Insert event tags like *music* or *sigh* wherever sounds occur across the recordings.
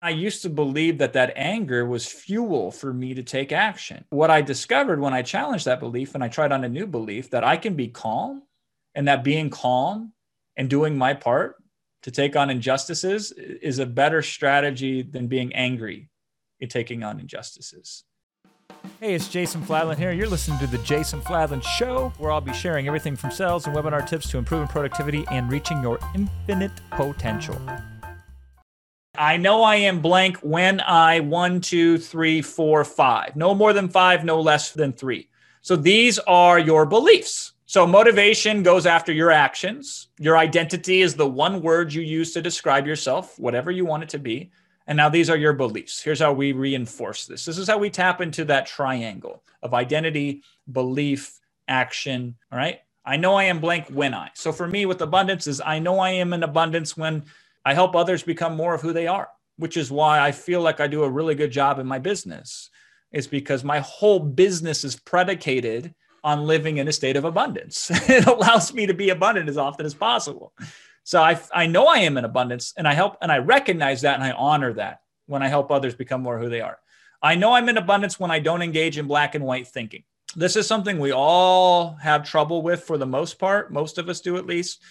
I used to believe that that anger was fuel for me to take action. What I discovered when I challenged that belief and I tried on a new belief that I can be calm and that being calm and doing my part to take on injustices is a better strategy than being angry in taking on injustices. Hey, it's Jason Fladlien here. You're listening to the Jason Fladlien Show, where I'll be sharing everything from sales and webinar tips to improving productivity and reaching your infinite potential. I know I am blank when I one, two, three, four, five. No more than five, no less than three. So these are your beliefs. So motivation goes after your actions. Your identity is the one word you use to describe yourself, whatever you want it to be. And now these are your beliefs. Here's how we reinforce this. This is how we tap into that triangle of identity, belief, action. All right. I know I am blank when I. So for me with abundance is I know I am in abundance when I help others become more of who they are, which is why I feel like I do a really good job in my business. It's because my whole business is predicated on living in a state of abundance. *laughs* it allows me to be abundant as often as possible. So I, I know I am in abundance and I help and I recognize that and I honor that when I help others become more who they are. I know I'm in abundance when I don't engage in black and white thinking. This is something we all have trouble with for the most part. Most of us do at least.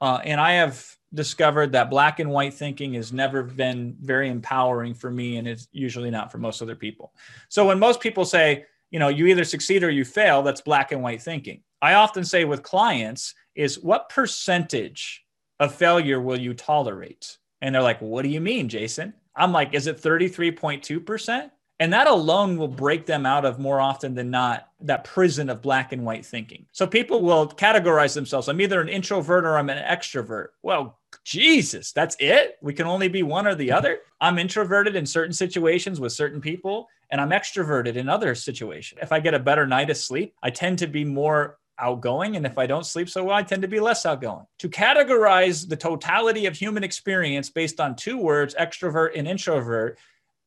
Uh, and I have discovered that black and white thinking has never been very empowering for me and it's usually not for most other people. So when most people say, you know, you either succeed or you fail, that's black and white thinking. I often say with clients is what percentage of failure will you tolerate? And they're like, what do you mean, Jason? I'm like, is it 33.2%? And that alone will break them out of more often than not that prison of black and white thinking. So people will categorize themselves. I'm either an introvert or I'm an extrovert. Well, Jesus, that's it? We can only be one or the mm-hmm. other? I'm introverted in certain situations with certain people, and I'm extroverted in other situations. If I get a better night of sleep, I tend to be more outgoing. And if I don't sleep so well, I tend to be less outgoing. To categorize the totality of human experience based on two words, extrovert and introvert,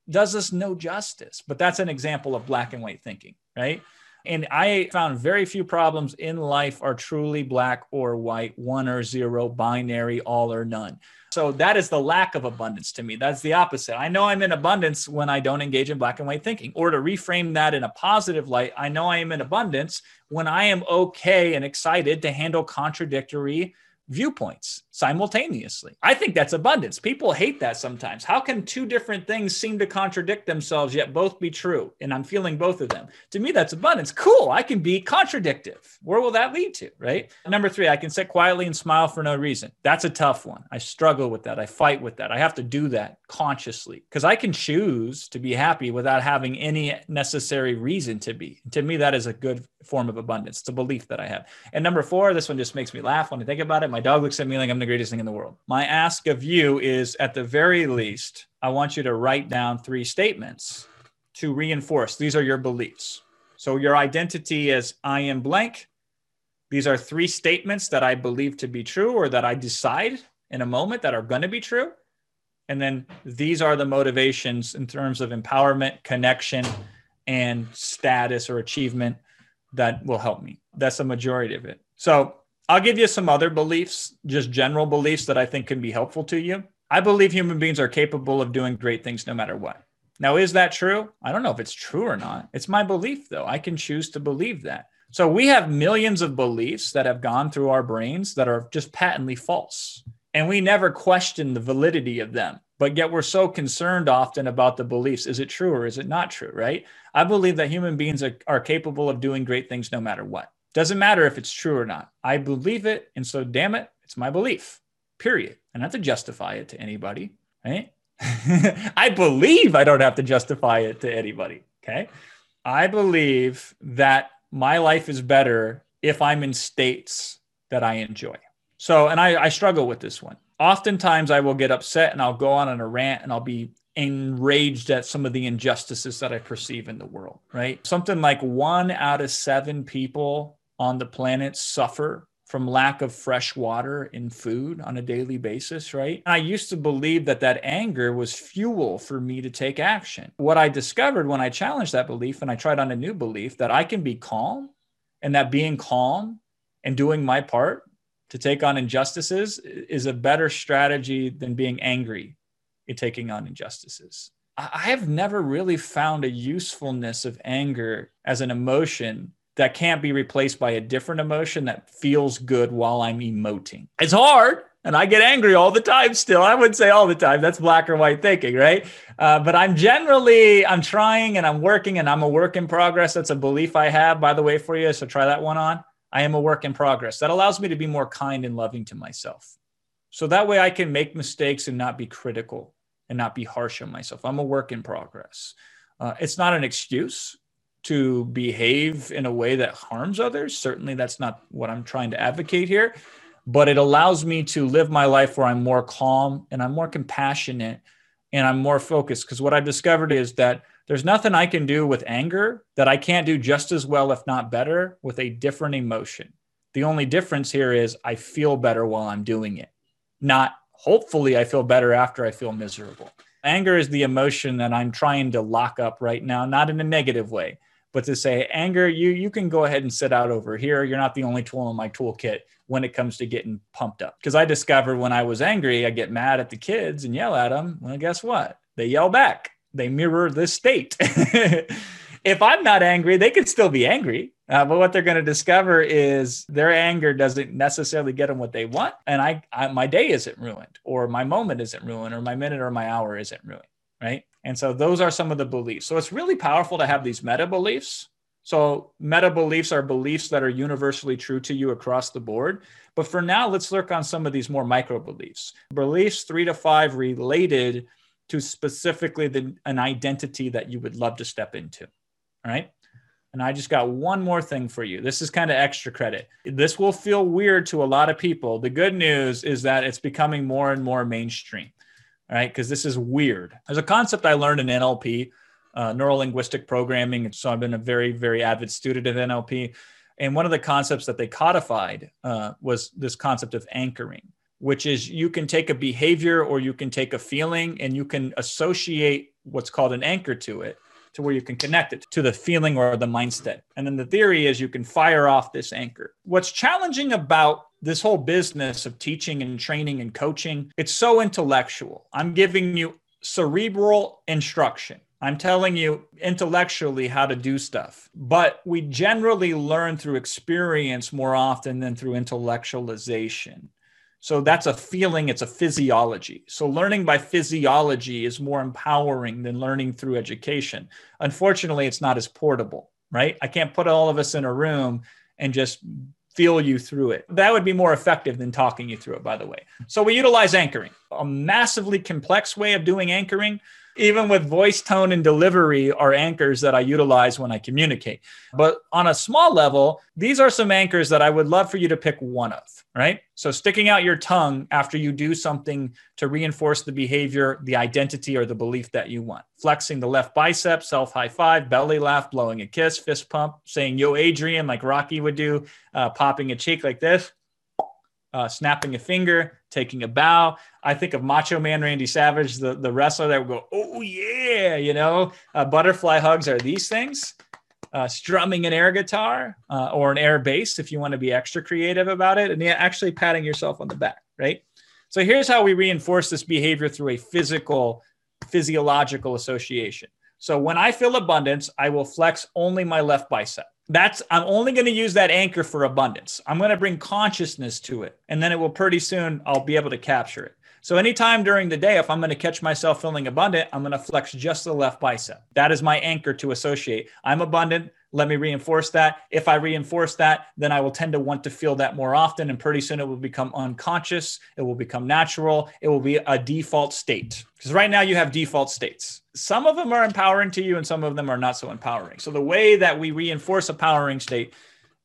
does us no justice. But that's an example of black and white thinking, right? And I found very few problems in life are truly black or white, one or zero, binary, all or none. So that is the lack of abundance to me. That's the opposite. I know I'm in abundance when I don't engage in black and white thinking. Or to reframe that in a positive light, I know I am in abundance when I am okay and excited to handle contradictory viewpoints simultaneously. I think that's abundance. People hate that sometimes. How can two different things seem to contradict themselves yet both be true? And I'm feeling both of them. To me, that's abundance. Cool. I can be contradictive. Where will that lead to? Right. Number three, I can sit quietly and smile for no reason. That's a tough one. I struggle with that. I fight with that. I have to do that consciously because I can choose to be happy without having any necessary reason to be. To me, that is a good form of abundance. It's a belief that I have. And number four, this one just makes me laugh when I think about it. My dog looks at me like I'm the greatest thing in the world. My ask of you is at the very least, I want you to write down three statements to reinforce. These are your beliefs. So your identity is I am blank. These are three statements that I believe to be true or that I decide in a moment that are going to be true. And then these are the motivations in terms of empowerment, connection, and status or achievement that will help me. That's the majority of it. So I'll give you some other beliefs, just general beliefs that I think can be helpful to you. I believe human beings are capable of doing great things no matter what. Now, is that true? I don't know if it's true or not. It's my belief, though. I can choose to believe that. So we have millions of beliefs that have gone through our brains that are just patently false. And we never question the validity of them. But yet we're so concerned often about the beliefs. Is it true or is it not true? Right? I believe that human beings are, are capable of doing great things no matter what. Doesn't matter if it's true or not. I believe it. And so, damn it, it's my belief, period. And not have to justify it to anybody, right? *laughs* I believe I don't have to justify it to anybody. Okay. I believe that my life is better if I'm in states that I enjoy. So, and I, I struggle with this one. Oftentimes I will get upset and I'll go on in a rant and I'll be enraged at some of the injustices that I perceive in the world, right? Something like one out of seven people on the planet suffer from lack of fresh water and food on a daily basis, right? And I used to believe that that anger was fuel for me to take action. What I discovered when I challenged that belief and I tried on a new belief that I can be calm and that being calm and doing my part to take on injustices is a better strategy than being angry in taking on injustices. I have never really found a usefulness of anger as an emotion that can't be replaced by a different emotion that feels good while I'm emoting. It's hard. And I get angry all the time still. I wouldn't say all the time. That's black or white thinking, right? Uh, but I'm generally, I'm trying and I'm working and I'm a work in progress. That's a belief I have, by the way, for you. So try that one on. I am a work in progress. That allows me to be more kind and loving to myself. So that way I can make mistakes and not be critical and not be harsh on myself. I'm a work in progress. Uh, it's not an excuse to behave in a way that harms others. Certainly, that's not what I'm trying to advocate here, but it allows me to live my life where I'm more calm and I'm more compassionate and I'm more focused. Because what I've discovered is that there's nothing I can do with anger that I can't do just as well, if not better, with a different emotion. The only difference here is I feel better while I'm doing it, not hopefully I feel better after I feel miserable. Anger is the emotion that I'm trying to lock up right now, not in a negative way, but to say, anger, you you can go ahead and sit out over here. You're not the only tool in my toolkit when it comes to getting pumped up. Because I discovered when I was angry, I get mad at the kids and yell at them. Well, guess what? They yell back. They mirror this state. *laughs* if I'm not angry, they can still be angry. Uh, but what they're going to discover is their anger doesn't necessarily get them what they want, and I, I, my day isn't ruined, or my moment isn't ruined, or my minute or my hour isn't ruined, right? And so those are some of the beliefs. So it's really powerful to have these meta beliefs. So meta beliefs are beliefs that are universally true to you across the board. But for now, let's look on some of these more micro beliefs. Beliefs three to five related to specifically the, an identity that you would love to step into. All right. And I just got one more thing for you. This is kind of extra credit. This will feel weird to a lot of people. The good news is that it's becoming more and more mainstream, right? Because this is weird. There's a concept I learned in NLP, uh, neuro linguistic programming. And so I've been a very, very avid student of NLP. And one of the concepts that they codified uh, was this concept of anchoring, which is you can take a behavior or you can take a feeling and you can associate what's called an anchor to it to where you can connect it to the feeling or the mindset. And then the theory is you can fire off this anchor. What's challenging about this whole business of teaching and training and coaching, it's so intellectual. I'm giving you cerebral instruction. I'm telling you intellectually how to do stuff, but we generally learn through experience more often than through intellectualization. So that's a feeling, it's a physiology. So learning by physiology is more empowering than learning through education. Unfortunately, it's not as portable, right? I can't put all of us in a room and just feel you through it. That would be more effective than talking you through it, by the way. So we utilize anchoring, a massively complex way of doing anchoring even with voice tone and delivery are anchors that I utilize when I communicate. But on a small level, these are some anchors that I would love for you to pick one of, right? So sticking out your tongue after you do something to reinforce the behavior, the identity, or the belief that you want. Flexing the left bicep, self high five, belly laugh, blowing a kiss, fist pump, saying yo, Adrian, like Rocky would do, uh, popping a cheek like this uh, snapping a finger, taking a bow. I think of Macho Man Randy Savage, the, the wrestler that would go, oh, yeah, you know, uh, butterfly hugs are these things. Uh, strumming an air guitar uh, or an air bass if you want to be extra creative about it, and yeah, actually patting yourself on the back, right? So here's how we reinforce this behavior through a physical, physiological association. So when I feel abundance, I will flex only my left bicep that's i'm only going to use that anchor for abundance. I'm going to bring consciousness to it and then it will pretty soon i'll be able to capture it. So anytime during the day if i'm going to catch myself feeling abundant i'm going to flex just the left bicep. That is my anchor to associate. I'm abundant let me reinforce that if i reinforce that then i will tend to want to feel that more often and pretty soon it will become unconscious it will become natural it will be a default state because right now you have default states some of them are empowering to you and some of them are not so empowering. So the way that we reinforce a powering state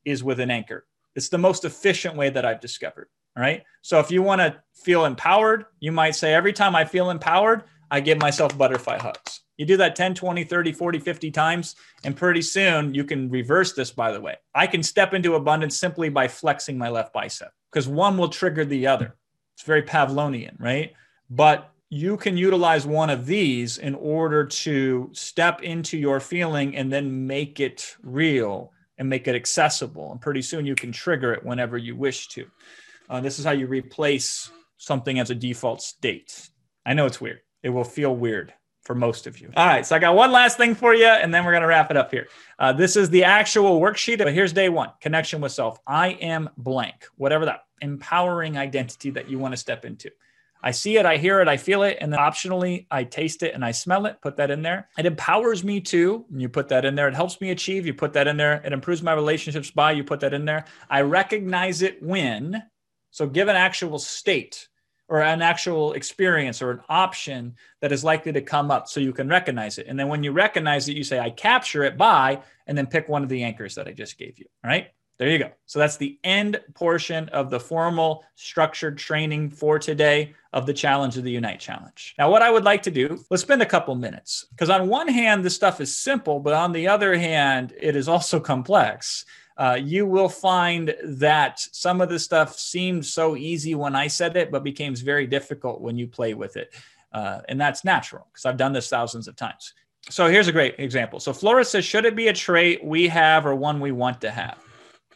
is with an anchor. It's the most efficient way that I've discovered. All right. So if you want to feel empowered, you might say, every time I feel empowered, I give myself butterfly hugs. You do that 10, 20, 30, 40, 50 times, and pretty soon you can reverse this, by the way. I can step into abundance simply by flexing my left bicep because one will trigger the other. It's very Pavlovian, right? But you can utilize one of these in order to step into your feeling and then make it real and make it accessible. And pretty soon you can trigger it whenever you wish to. Uh, this is how you replace something as a default state. I know it's weird. It will feel weird for most of you. All right, so I got one last thing for you, and then we're going to wrap it up here. Uh, this is the actual worksheet, but here's day one connection with self. I am blank, whatever that empowering identity that you want to step into. I see it, I hear it, I feel it, and then optionally, I taste it and I smell it. Put that in there. It empowers me too. you put that in there. It helps me achieve, you put that in there. It improves my relationships by, you put that in there. I recognize it when, so give an actual state or an actual experience or an option that is likely to come up so you can recognize it. And then when you recognize it, you say, I capture it by, and then pick one of the anchors that I just gave you. All right. There you go. So that's the end portion of the formal structured training for today of the challenge of the Unite Challenge. Now, what I would like to do, let's spend a couple minutes because on one hand, this stuff is simple, but on the other hand, it is also complex. Uh, you will find that some of the stuff seemed so easy when I said it, but becomes very difficult when you play with it. Uh, and that's natural because I've done this thousands of times. So here's a great example. So Flora says, should it be a trait we have or one we want to have?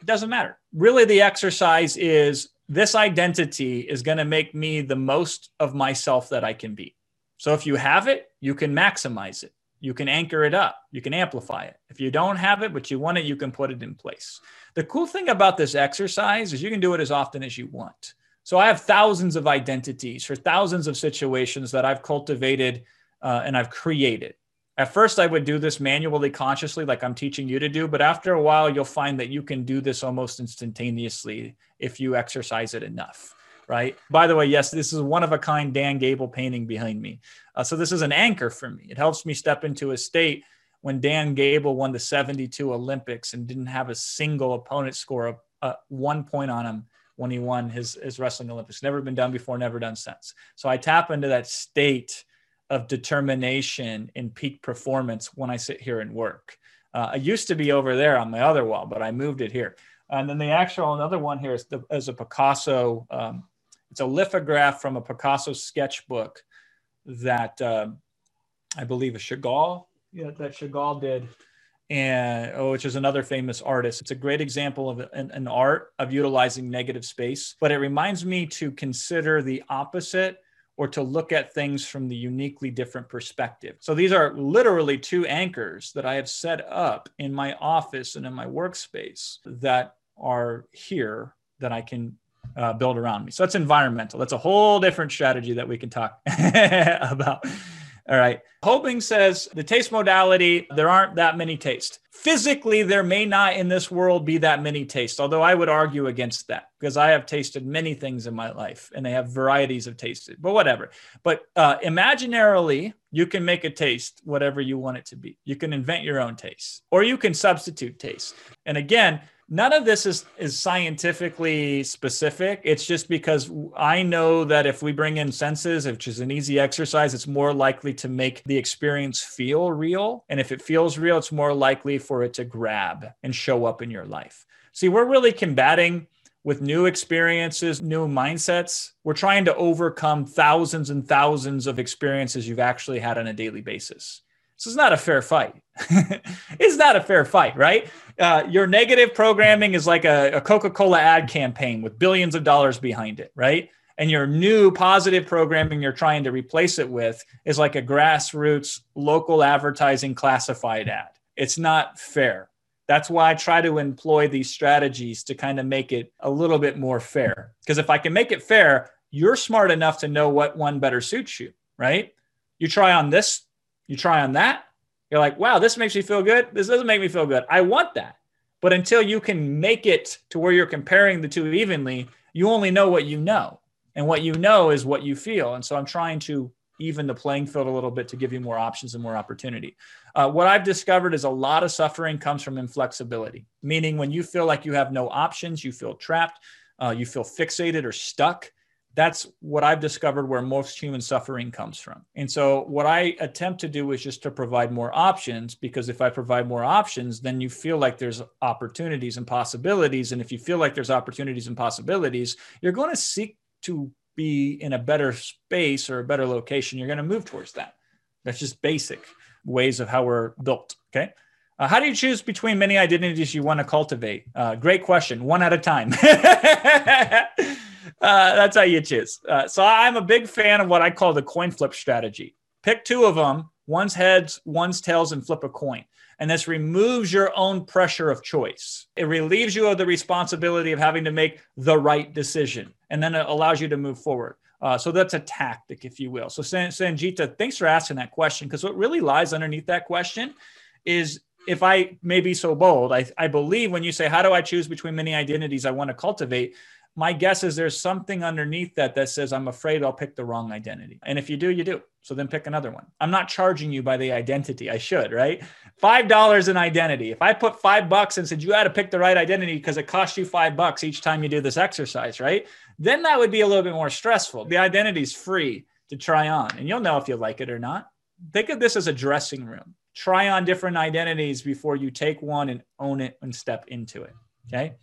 It doesn't matter. Really, the exercise is this identity is going to make me the most of myself that I can be. So if you have it, you can maximize it. You can anchor it up. You can amplify it. If you don't have it, but you want it, you can put it in place. The cool thing about this exercise is you can do it as often as you want. So I have thousands of identities for thousands of situations that I've cultivated uh, and I've created. At first, I would do this manually, consciously, like I'm teaching you to do. But after a while, you'll find that you can do this almost instantaneously if you exercise it enough, right? By the way, yes, this is one of a kind Dan Gable painting behind me. Uh, so this is an anchor for me. It helps me step into a state when Dan Gable won the 72 Olympics and didn't have a single opponent score a, a one point on him when he won his, his wrestling Olympics. Never been done before, never done since. So I tap into that state of determination in peak performance when I sit here and work. Uh, I used to be over there on my other wall, but I moved it here. And then the actual another one here is, the, is a Picasso. Um, it's a lithograph from a Picasso sketchbook that uh, I believe a Chagall, yeah, that Chagall did, and oh, which is another famous artist. It's a great example of an, an art of utilizing negative space, but it reminds me to consider the opposite or to look at things from the uniquely different perspective. So these are literally two anchors that I have set up in my office and in my workspace that are here that I can uh, build around me. So that's environmental. That's a whole different strategy that we can talk *laughs* about. All right. Hoping says the taste modality, there aren't that many tastes. Physically, there may not in this world be that many tastes, although I would argue against that because I have tasted many things in my life and they have varieties of tastes but whatever. But uh, imaginarily, you can make a taste whatever you want it to be. You can invent your own taste or you can substitute taste. And again, none of this is is scientifically specific it's just because i know that if we bring in senses which is an easy exercise it's more likely to make the experience feel real and if it feels real it's more likely for it to grab and show up in your life see we're really combating with new experiences, new mindsets, we're trying to overcome thousands and thousands of experiences you've actually had on a daily basis. This is not a fair fight. *laughs* it's not a fair fight, right? Uh, your negative programming is like a, a Coca Cola ad campaign with billions of dollars behind it, right? And your new positive programming you're trying to replace it with is like a grassroots local advertising classified ad. It's not fair. That's why I try to employ these strategies to kind of make it a little bit more fair. Because if I can make it fair, you're smart enough to know what one better suits you, right? You try on this you try on that, you're like, wow, this makes me feel good. This doesn't make me feel good. I want that. But until you can make it to where you're comparing the two evenly, you only know what you know. And what you know is what you feel. And so I'm trying to even the playing field a little bit to give you more options and more opportunity. Uh, what I've discovered is a lot of suffering comes from inflexibility, meaning when you feel like you have no options, you feel trapped, uh, you feel fixated or stuck that's what I've discovered where most human suffering comes from. And so, what I attempt to do is just to provide more options because if I provide more options, then you feel like there's opportunities and possibilities. And if you feel like there's opportunities and possibilities, you're going to seek to be in a better space or a better location. You're going to move towards that. That's just basic ways of how we're built. Okay. Uh, how do you choose between many identities you want to cultivate? Uh, great question. One at a time. *laughs* Uh, that's how you choose. Uh, so I'm a big fan of what I call the coin flip strategy. Pick two of them, one's heads, one's tails, and flip a coin. And this removes your own pressure of choice. It relieves you of the responsibility of having to make the right decision. And then it allows you to move forward. Uh, so that's a tactic, if you will. So, San- Sanjita, thanks for asking that question because what really lies underneath that question is if I may be so bold, I, I believe when you say, How do I choose between many identities I want to cultivate? My guess is there's something underneath that that says i'm afraid i'll pick the wrong identity. And if you do you do. So then pick another one. I'm not charging you by the identity. I should right? Five dollars in identity. If i put five bucks and said you had to pick the right identity because it costs you five bucks each time you do this exercise right? Then that would be a little bit more stressful. The identity is free to try on. And you'll know if you like it or not. Think of this as a dressing room. Try on different identities before you take one and own it and step into it okay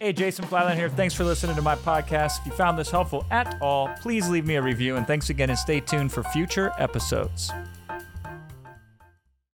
Hey, Jason Fladlien here. Thanks for listening to my podcast. If you found this helpful at all, please leave me a review. And thanks again, and stay tuned for future episodes.